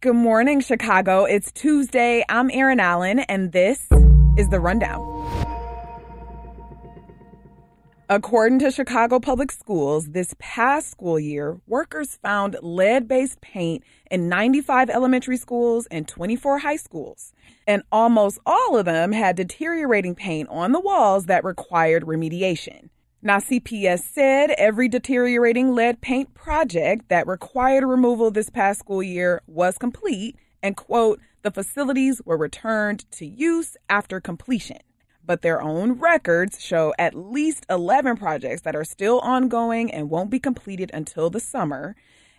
Good morning, Chicago. It's Tuesday. I'm Erin Allen, and this is The Rundown. According to Chicago Public Schools, this past school year, workers found lead based paint in 95 elementary schools and 24 high schools. And almost all of them had deteriorating paint on the walls that required remediation. Now, CPS said every deteriorating lead paint project that required removal this past school year was complete, and quote, the facilities were returned to use after completion. But their own records show at least 11 projects that are still ongoing and won't be completed until the summer.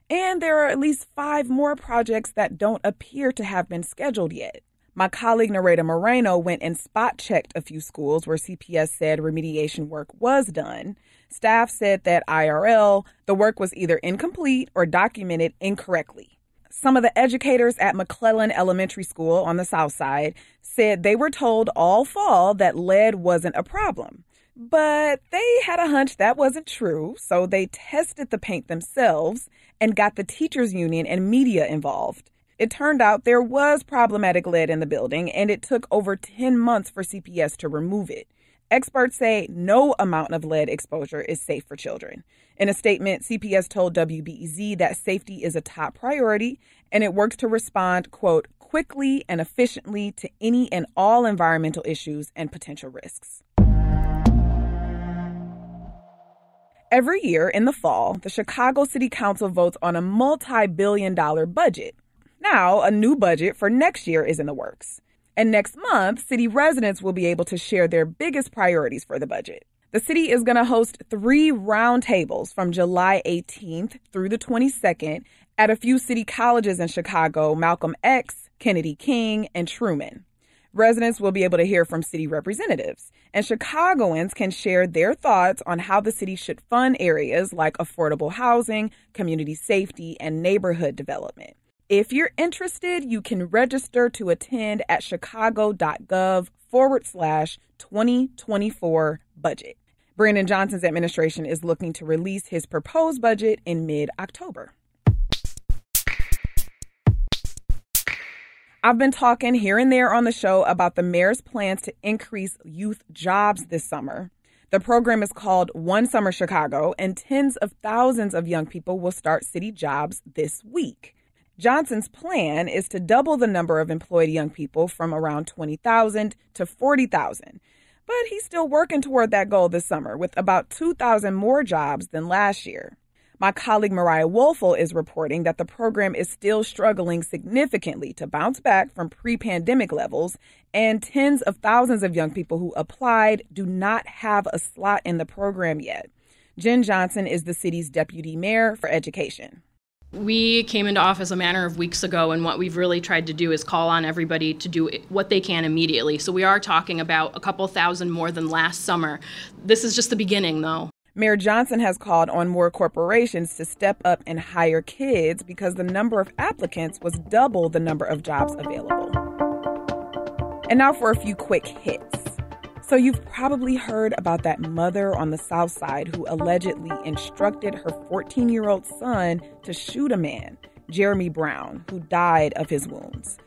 And there are at least five more projects that don't appear to have been scheduled yet. My colleague Nereida Moreno went and spot checked a few schools where CPS said remediation work was done. Staff said that IRL, the work was either incomplete or documented incorrectly. Some of the educators at McClellan Elementary School on the South Side said they were told all fall that lead wasn't a problem. But they had a hunch that wasn't true, so they tested the paint themselves and got the teachers union and media involved. It turned out there was problematic lead in the building, and it took over 10 months for CPS to remove it. Experts say no amount of lead exposure is safe for children. In a statement, CPS told WBEZ that safety is a top priority and it works to respond, quote, quickly and efficiently to any and all environmental issues and potential risks. Every year in the fall, the Chicago City Council votes on a multi billion dollar budget. Now, a new budget for next year is in the works. And next month, city residents will be able to share their biggest priorities for the budget. The city is going to host three roundtables from July 18th through the 22nd at a few city colleges in Chicago Malcolm X, Kennedy King, and Truman. Residents will be able to hear from city representatives, and Chicagoans can share their thoughts on how the city should fund areas like affordable housing, community safety, and neighborhood development. If you're interested, you can register to attend at chicago.gov forward slash 2024 budget. Brandon Johnson's administration is looking to release his proposed budget in mid October. I've been talking here and there on the show about the mayor's plans to increase youth jobs this summer. The program is called One Summer Chicago, and tens of thousands of young people will start city jobs this week. Johnson's plan is to double the number of employed young people from around 20,000 to 40,000. But he's still working toward that goal this summer with about 2,000 more jobs than last year. My colleague Mariah Woelfel is reporting that the program is still struggling significantly to bounce back from pre pandemic levels, and tens of thousands of young people who applied do not have a slot in the program yet. Jen Johnson is the city's deputy mayor for education. We came into office a matter of weeks ago, and what we've really tried to do is call on everybody to do what they can immediately. So we are talking about a couple thousand more than last summer. This is just the beginning, though. Mayor Johnson has called on more corporations to step up and hire kids because the number of applicants was double the number of jobs available. And now for a few quick hits. So, you've probably heard about that mother on the South Side who allegedly instructed her 14 year old son to shoot a man, Jeremy Brown, who died of his wounds.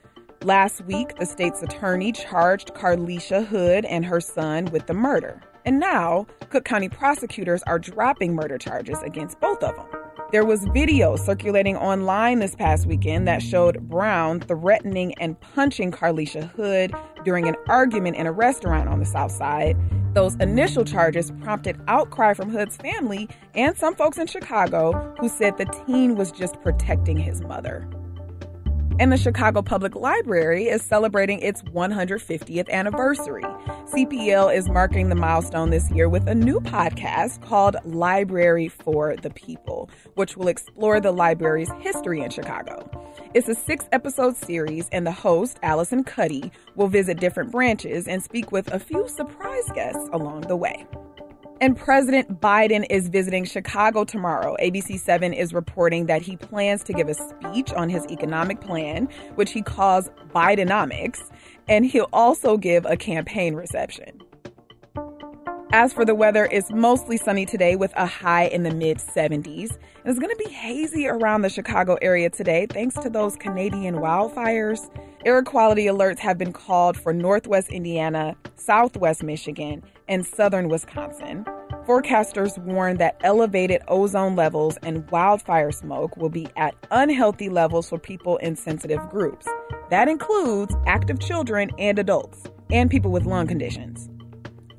Last week, the state's attorney charged Carlishia Hood and her son with the murder. And now, Cook County prosecutors are dropping murder charges against both of them. There was video circulating online this past weekend that showed Brown threatening and punching Carlishia Hood during an argument in a restaurant on the South Side. Those initial charges prompted outcry from Hood's family and some folks in Chicago who said the teen was just protecting his mother. And the Chicago Public Library is celebrating its 150th anniversary. CPL is marking the milestone this year with a new podcast called Library for the People, which will explore the library's history in Chicago. It's a six episode series, and the host, Alison Cuddy, will visit different branches and speak with a few surprise guests along the way. And President Biden is visiting Chicago tomorrow. ABC 7 is reporting that he plans to give a speech on his economic plan, which he calls Bidenomics, and he'll also give a campaign reception. As for the weather, it's mostly sunny today with a high in the mid 70s. And it's going to be hazy around the Chicago area today thanks to those Canadian wildfires. Air quality alerts have been called for Northwest Indiana, Southwest Michigan, and Southern Wisconsin. Forecasters warn that elevated ozone levels and wildfire smoke will be at unhealthy levels for people in sensitive groups. That includes active children and adults, and people with lung conditions.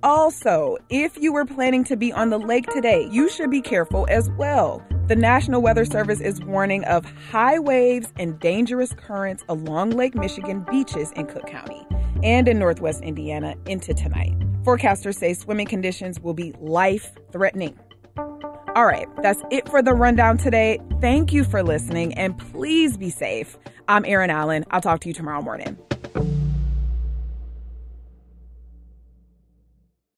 Also, if you were planning to be on the lake today, you should be careful as well. The National Weather Service is warning of high waves and dangerous currents along Lake Michigan beaches in Cook County and in Northwest Indiana into tonight. Forecasters say swimming conditions will be life threatening. All right, that's it for the rundown today. Thank you for listening and please be safe. I'm Erin Allen. I'll talk to you tomorrow morning.